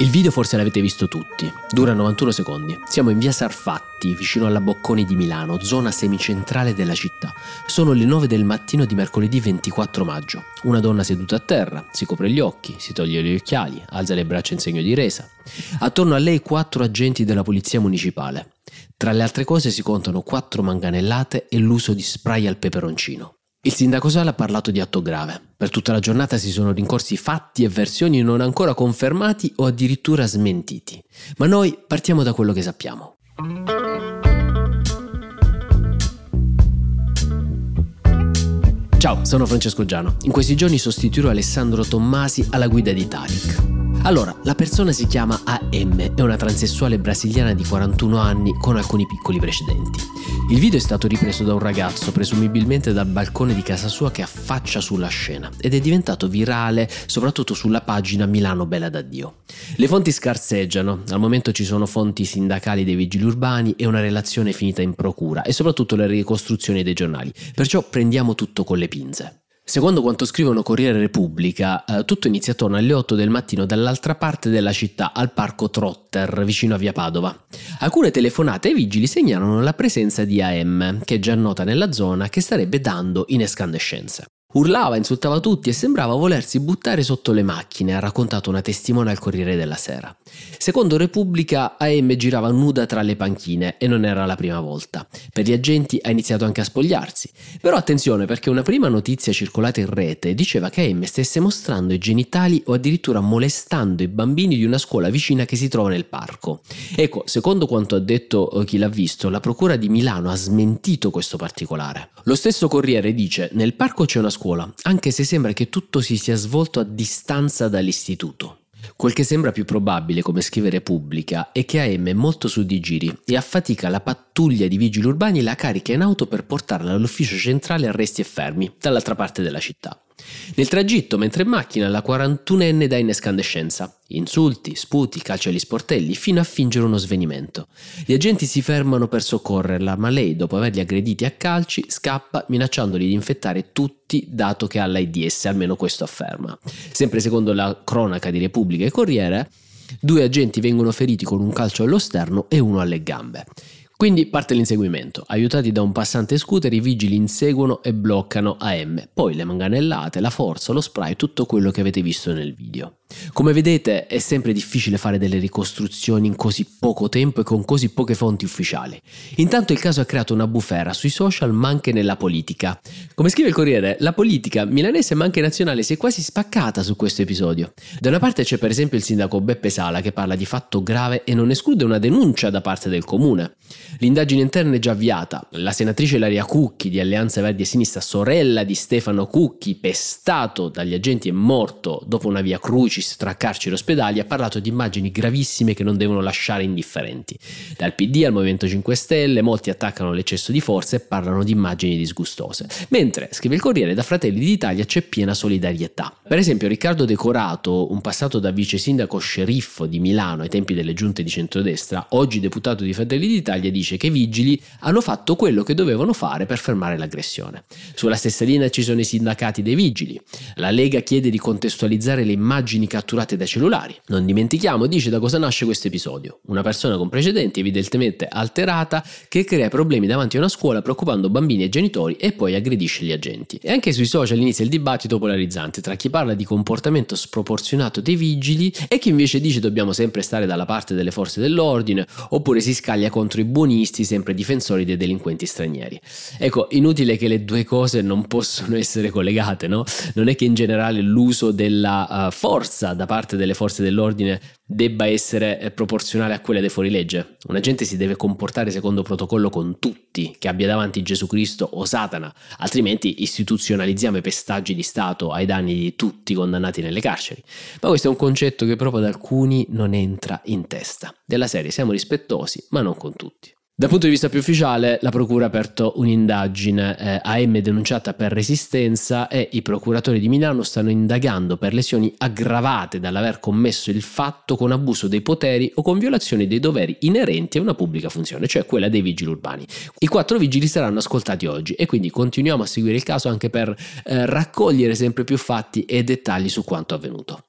Il video forse l'avete visto tutti, dura 91 secondi. Siamo in via Sarfatti, vicino alla Bocconi di Milano, zona semicentrale della città. Sono le 9 del mattino di mercoledì 24 maggio. Una donna seduta a terra, si copre gli occhi, si toglie gli occhiali, alza le braccia in segno di resa. Attorno a lei quattro agenti della polizia municipale. Tra le altre cose si contano quattro manganellate e l'uso di spray al peperoncino. Il sindaco Sala ha parlato di atto grave. Per tutta la giornata si sono rincorsi fatti e versioni non ancora confermati o addirittura smentiti. Ma noi partiamo da quello che sappiamo. Ciao, sono Francesco Giano. In questi giorni sostituirò Alessandro Tommasi alla guida di Tariq. Allora, la persona si chiama AM, è una transessuale brasiliana di 41 anni con alcuni piccoli precedenti. Il video è stato ripreso da un ragazzo, presumibilmente dal balcone di casa sua che affaccia sulla scena ed è diventato virale soprattutto sulla pagina Milano Bella da Dio. Le fonti scarseggiano, al momento ci sono fonti sindacali dei vigili urbani e una relazione finita in procura e soprattutto le ricostruzioni dei giornali, perciò prendiamo tutto con le pinze. Secondo quanto scrivono Corriere Repubblica, eh, tutto inizia attorno alle 8 del mattino dall'altra parte della città, al parco Trotter, vicino a via Padova. Alcune telefonate ai vigili segnalano la presenza di AM, che è già nota nella zona, che starebbe dando in escandescenze. Urlava, insultava tutti e sembrava volersi buttare sotto le macchine, ha raccontato una testimone al Corriere della Sera. Secondo Repubblica, AM girava nuda tra le panchine e non era la prima volta. Per gli agenti ha iniziato anche a spogliarsi. Però attenzione perché una prima notizia circolata in rete diceva che AM stesse mostrando i genitali o addirittura molestando i bambini di una scuola vicina che si trova nel parco. Ecco, secondo quanto ha detto eh, chi l'ha visto, la Procura di Milano ha smentito questo particolare. Lo stesso Corriere dice, nel parco c'è una scuola scuola, anche se sembra che tutto si sia svolto a distanza dall'istituto. Quel che sembra più probabile, come scrive Repubblica, è che AM è molto su di giri e affatica la pattuglia di vigili urbani la carica in auto per portarla all'ufficio centrale arresti e fermi, dall'altra parte della città. Nel tragitto, mentre in macchina, la 41enne dà in escandescenza. Insulti, sputi, calci agli sportelli, fino a fingere uno svenimento. Gli agenti si fermano per soccorrerla, ma lei, dopo averli aggrediti a calci, scappa minacciandoli di infettare tutti, dato che ha l'AIDS, almeno questo afferma. Sempre secondo la cronaca di Repubblica e Corriere, due agenti vengono feriti con un calcio allo sterno e uno alle gambe. Quindi parte l'inseguimento. Aiutati da un passante scooter, i vigili inseguono e bloccano AM. Poi le manganellate, la forza, lo spray, tutto quello che avete visto nel video. Come vedete è sempre difficile fare delle ricostruzioni in così poco tempo e con così poche fonti ufficiali. Intanto il caso ha creato una bufera sui social ma anche nella politica. Come scrive il Corriere, la politica milanese ma anche nazionale si è quasi spaccata su questo episodio. Da una parte c'è per esempio il sindaco Beppe Sala che parla di fatto grave e non esclude una denuncia da parte del comune. L'indagine interna è già avviata. La senatrice Laria Cucchi di Alleanza Verdi e Sinistra, sorella di Stefano Cucchi, pestato dagli agenti e morto dopo una via crucis crucis tra carceri e ospedali ha parlato di immagini gravissime che non devono lasciare indifferenti. Dal PD al Movimento 5 Stelle molti attaccano l'eccesso di forza e parlano di immagini disgustose. Mentre, scrive il Corriere, da Fratelli d'Italia c'è piena solidarietà. Per esempio Riccardo Decorato, un passato da vice sindaco sceriffo di Milano ai tempi delle giunte di centrodestra, oggi deputato di Fratelli d'Italia, dice che i vigili hanno fatto quello che dovevano fare per fermare l'aggressione. Sulla stessa linea ci sono i sindacati dei vigili. La Lega chiede di contestualizzare le immagini catturate dai cellulari. Non dimentichiamo, dice da cosa nasce questo episodio. Una persona con precedenti evidentemente alterata che crea problemi davanti a una scuola preoccupando bambini e genitori e poi aggredisce gli agenti. E anche sui social inizia il dibattito polarizzante tra chi parla di comportamento sproporzionato dei vigili e chi invece dice dobbiamo sempre stare dalla parte delle forze dell'ordine oppure si scaglia contro i buonisti sempre difensori dei delinquenti stranieri. Ecco, inutile che le due cose non possono essere collegate, no? Non è che in generale l'uso della uh, forza forza da parte delle forze dell'ordine debba essere eh, proporzionale a quella dei fuorilegge. Un agente si deve comportare secondo protocollo con tutti, che abbia davanti Gesù Cristo o Satana, altrimenti istituzionalizziamo i pestaggi di Stato ai danni di tutti condannati nelle carceri. Ma questo è un concetto che proprio ad alcuni non entra in testa. Della serie siamo rispettosi, ma non con tutti. Dal punto di vista più ufficiale, la Procura ha aperto un'indagine, eh, AM denunciata per resistenza e i procuratori di Milano stanno indagando per lesioni aggravate dall'aver commesso il fatto con abuso dei poteri o con violazione dei doveri inerenti a una pubblica funzione, cioè quella dei vigili urbani. I quattro vigili saranno ascoltati oggi e quindi continuiamo a seguire il caso anche per eh, raccogliere sempre più fatti e dettagli su quanto avvenuto.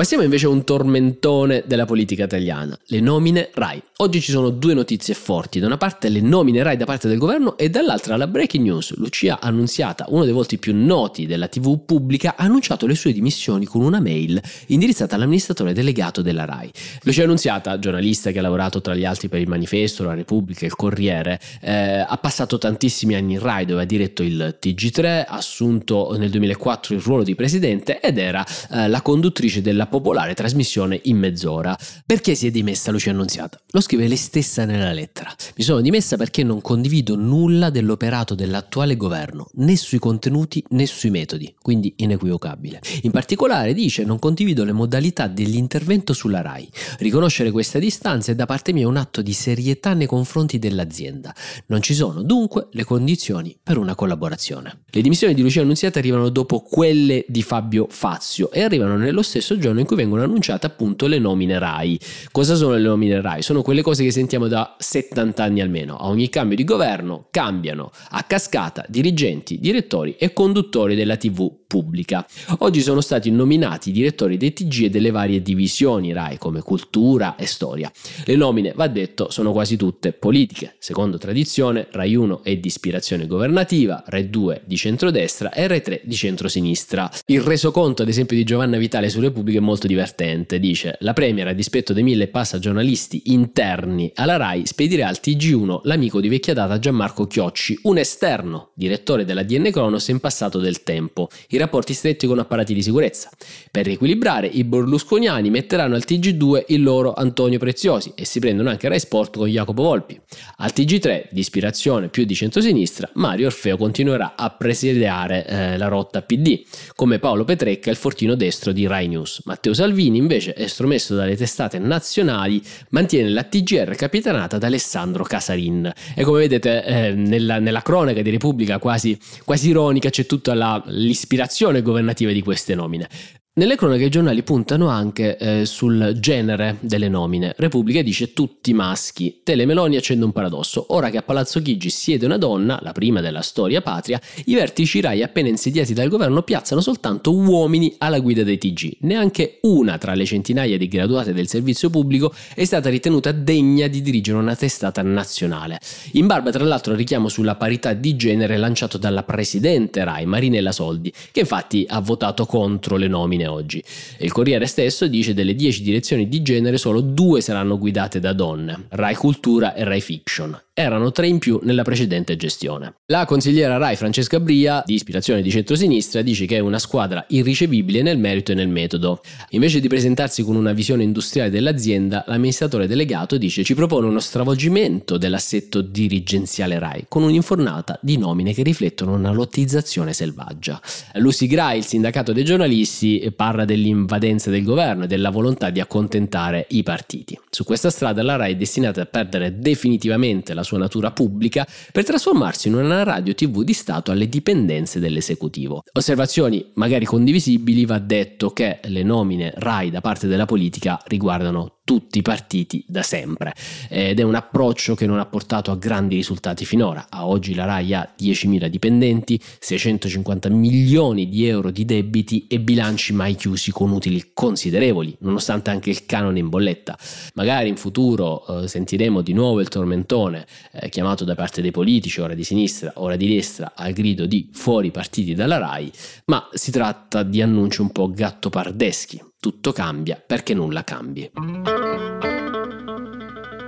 Passiamo invece a un tormentone della politica italiana, le nomine RAI. Oggi ci sono due notizie forti, da una parte le nomine RAI da parte del governo e dall'altra la breaking news. Lucia Annunziata, uno dei volti più noti della TV pubblica, ha annunciato le sue dimissioni con una mail indirizzata all'amministratore delegato della RAI. Lucia Annunziata, giornalista che ha lavorato tra gli altri per il Manifesto, la Repubblica, il Corriere, eh, ha passato tantissimi anni in RAI dove ha diretto il TG3, ha assunto nel 2004 il ruolo di presidente ed era eh, la conduttrice della popolare trasmissione in mezz'ora. Perché si è dimessa Lucia Annunziata? Lo scrive lei stessa nella lettera. Mi sono dimessa perché non condivido nulla dell'operato dell'attuale governo, né sui contenuti né sui metodi, quindi inequivocabile. In particolare dice non condivido le modalità dell'intervento sulla RAI. Riconoscere questa distanza è da parte mia un atto di serietà nei confronti dell'azienda. Non ci sono dunque le condizioni per una collaborazione. Le dimissioni di Lucia Annunziata arrivano dopo quelle di Fabio Fazio e arrivano nello stesso giorno in cui vengono annunciate appunto le nomine RAI. Cosa sono le nomine RAI? Sono quelle cose che sentiamo da 70 anni almeno. A ogni cambio di governo cambiano a cascata dirigenti, direttori e conduttori della TV pubblica. Oggi sono stati nominati i direttori dei TG e delle varie divisioni RAI come cultura e storia. Le nomine, va detto, sono quasi tutte politiche. Secondo tradizione, RAI 1 è di ispirazione governativa, RAI 2 di centrodestra e RAI 3 di centrosinistra. Il resoconto, ad esempio, di Giovanna Vitale su Repubblica è molto divertente. Dice: La Premier, a dispetto dei mille passa giornalisti interni alla RAI, spedirà al TG1 l'amico di vecchia data Gianmarco Chiocci, un esterno, direttore della DN Cronos in passato del tempo. Il rapporti stretti con apparati di sicurezza. Per riequilibrare, i berlusconiani metteranno al TG2 il loro Antonio Preziosi e si prendono anche Rai Sport con Jacopo Volpi. Al TG3, di ispirazione più di centrosinistra, Mario Orfeo continuerà a presidiare eh, la rotta PD, come Paolo Petrecca il fortino destro di Rai News. Matteo Salvini, invece, estromesso dalle testate nazionali, mantiene la TGR capitanata da Alessandro Casarin. E come vedete, eh, nella, nella, cronaca di Repubblica quasi, quasi ironica c'è tutta la, l'ispirazione governativa di queste nomine. Nelle cronache i giornali puntano anche eh, sul genere delle nomine. Repubblica dice tutti maschi. Telemeloni accende un paradosso. Ora che a Palazzo Chigi siede una donna, la prima della storia patria, i vertici RAI appena insediati dal governo piazzano soltanto uomini alla guida dei TG. Neanche una tra le centinaia di graduate del servizio pubblico è stata ritenuta degna di dirigere una testata nazionale. In barba tra l'altro al richiamo sulla parità di genere lanciato dalla presidente RAI, Marinella Soldi, che infatti ha votato contro le nomine femminile oggi. Il Corriere stesso dice delle 10 direzioni di genere solo due saranno guidate da donne, Rai Cultura e Rai Fiction erano tre in più nella precedente gestione. La consigliera Rai Francesca Bria, di ispirazione di centrosinistra, dice che è una squadra irricevibile nel merito e nel metodo. Invece di presentarsi con una visione industriale dell'azienda, l'amministratore delegato dice ci propone uno stravolgimento dell'assetto dirigenziale Rai, con un'infornata di nomine che riflettono una lottizzazione selvaggia. Lucy Gray, il sindacato dei giornalisti, parla dell'invadenza del governo e della volontà di accontentare i partiti. Su questa strada la Rai è destinata a perdere definitivamente la sua natura pubblica per trasformarsi in una radio TV di Stato alle dipendenze dell'esecutivo. Osservazioni magari condivisibili, va detto che le nomine RAI da parte della politica riguardano tutti i partiti da sempre ed è un approccio che non ha portato a grandi risultati finora. A oggi la RAI ha 10.000 dipendenti, 650 milioni di euro di debiti e bilanci mai chiusi con utili considerevoli, nonostante anche il canone in bolletta. Magari in futuro eh, sentiremo di nuovo il tormentone eh, chiamato da parte dei politici, ora di sinistra, ora di destra, al grido di fuori partiti dalla RAI, ma si tratta di annunci un po' gattopardeschi. Tutto cambia perché nulla cambi.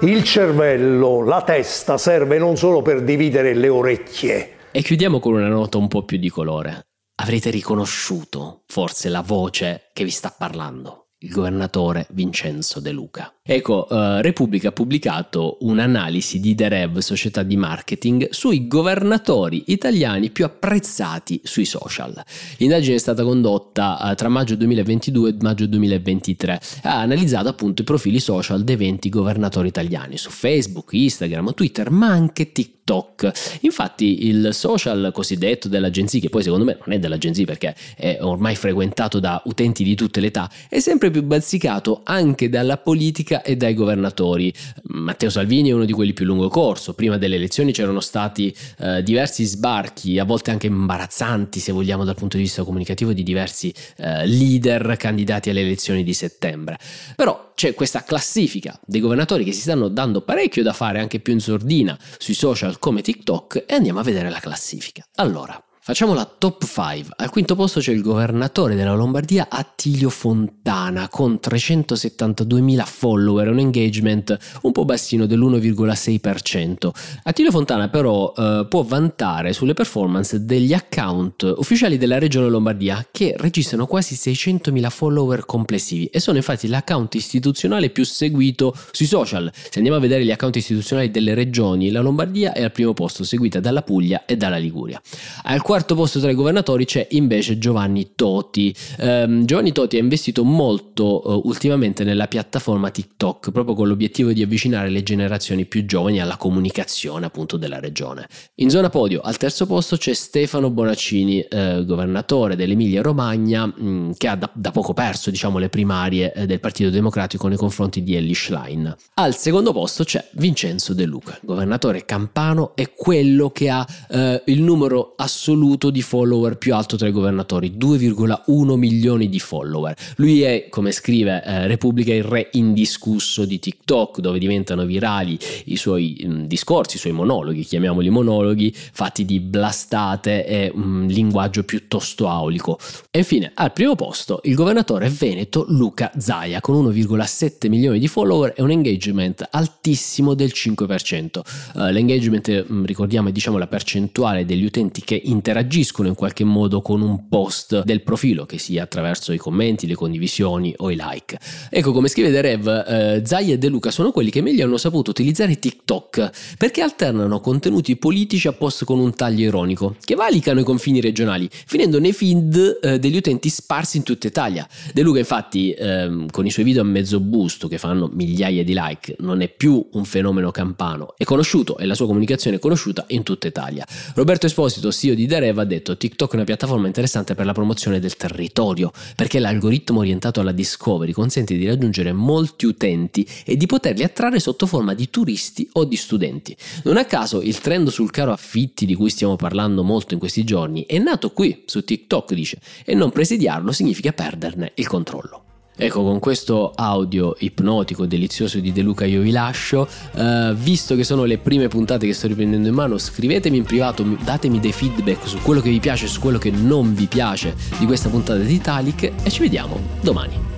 Il cervello, la testa serve non solo per dividere le orecchie. E chiudiamo con una nota un po' più di colore. Avrete riconosciuto forse la voce che vi sta parlando il governatore Vincenzo De Luca. Ecco, uh, Repubblica ha pubblicato un'analisi di The Rev, società di marketing, sui governatori italiani più apprezzati sui social. L'indagine è stata condotta uh, tra maggio 2022 e maggio 2023. Ha analizzato appunto i profili social dei 20 governatori italiani su Facebook, Instagram, Twitter, ma anche TikTok. Infatti il social cosiddetto dell'agenzia, che poi secondo me non è dell'agenzia perché è ormai frequentato da utenti di tutte le età, è sempre più bazzicato anche dalla politica e dai governatori. Matteo Salvini è uno di quelli più lungo corso, prima delle elezioni c'erano stati eh, diversi sbarchi, a volte anche imbarazzanti se vogliamo dal punto di vista comunicativo, di diversi eh, leader candidati alle elezioni di settembre. Però c'è questa classifica dei governatori che si stanno dando parecchio da fare anche più in sordina sui social come TikTok e andiamo a vedere la classifica. Allora, Facciamo la top 5. Al quinto posto c'è il governatore della Lombardia Attilio Fontana con 372.000 follower, un engagement un po' bassino dell'1,6%. Attilio Fontana però eh, può vantare sulle performance degli account ufficiali della regione Lombardia che registrano quasi 600.000 follower complessivi e sono infatti l'account istituzionale più seguito sui social. Se andiamo a vedere gli account istituzionali delle regioni, la Lombardia è al primo posto seguita dalla Puglia e dalla Liguria. Al quarto posto tra i governatori c'è invece Giovanni Toti. Um, Giovanni Toti ha investito molto uh, ultimamente nella piattaforma TikTok, proprio con l'obiettivo di avvicinare le generazioni più giovani alla comunicazione appunto della regione. In zona podio, al terzo posto c'è Stefano Bonaccini, uh, governatore dell'Emilia Romagna, mh, che ha da, da, poco perso diciamo, le primarie uh, del Partito Democratico nei confronti di Ellie Schlein. Al secondo posto c'è Vincenzo De Luca, governatore campano e quello che ha eh, il numero assoluto assoluto di follower più alto tra i governatori, 2,1 milioni di follower. Lui è, come scrive eh, Repubblica, il re indiscusso di TikTok, dove diventano virali i suoi mh, mm, discorsi, i suoi monologhi, chiamiamoli monologhi, fatti di blastate e un linguaggio piuttosto aulico. E infine, al primo posto, il governatore veneto Luca Zaia, con 1,7 milioni di follower e un engagement altissimo del 5%. Uh, eh, l'engagement, mh, mm, ricordiamo, è diciamo la percentuale degli utenti che interagiscono interagiscono in qualche modo con un post del profilo, che sia attraverso i commenti, le condivisioni o i like. Ecco, come scrive The Rev, eh, Zai e De Luca sono quelli che meglio hanno saputo utilizzare TikTok perché alternano contenuti politici a post con un taglio ironico, che valicano i confini regionali, finendo nei feed eh, degli utenti sparsi in tutta Italia. De Luca, infatti, eh, con i suoi video a mezzo busto che fanno migliaia di like, non è più un fenomeno campano, è conosciuto e la sua comunicazione è conosciuta in tutta Italia. Roberto Esposito, CEO di The Rev, ha detto TikTok è una piattaforma interessante per la promozione del territorio, perché l'algoritmo orientato alla discovery consente di raggiungere molti utenti e di poterli attrarre sotto forma di turisti o di studenti. Non a caso il trend sul caro affitti di cui stiamo parlando molto in questi giorni è nato qui, su TikTok, dice, e non presidiarlo significa perderne il controllo. Ecco, con questo audio ipnotico, delizioso di De Luca io vi lascio. Uh, visto che sono le prime puntate che sto riprendendo in mano, scrivetemi in privato, datemi dei feedback su quello che vi piace e su quello che non vi piace di questa puntata di Italic e ci vediamo domani.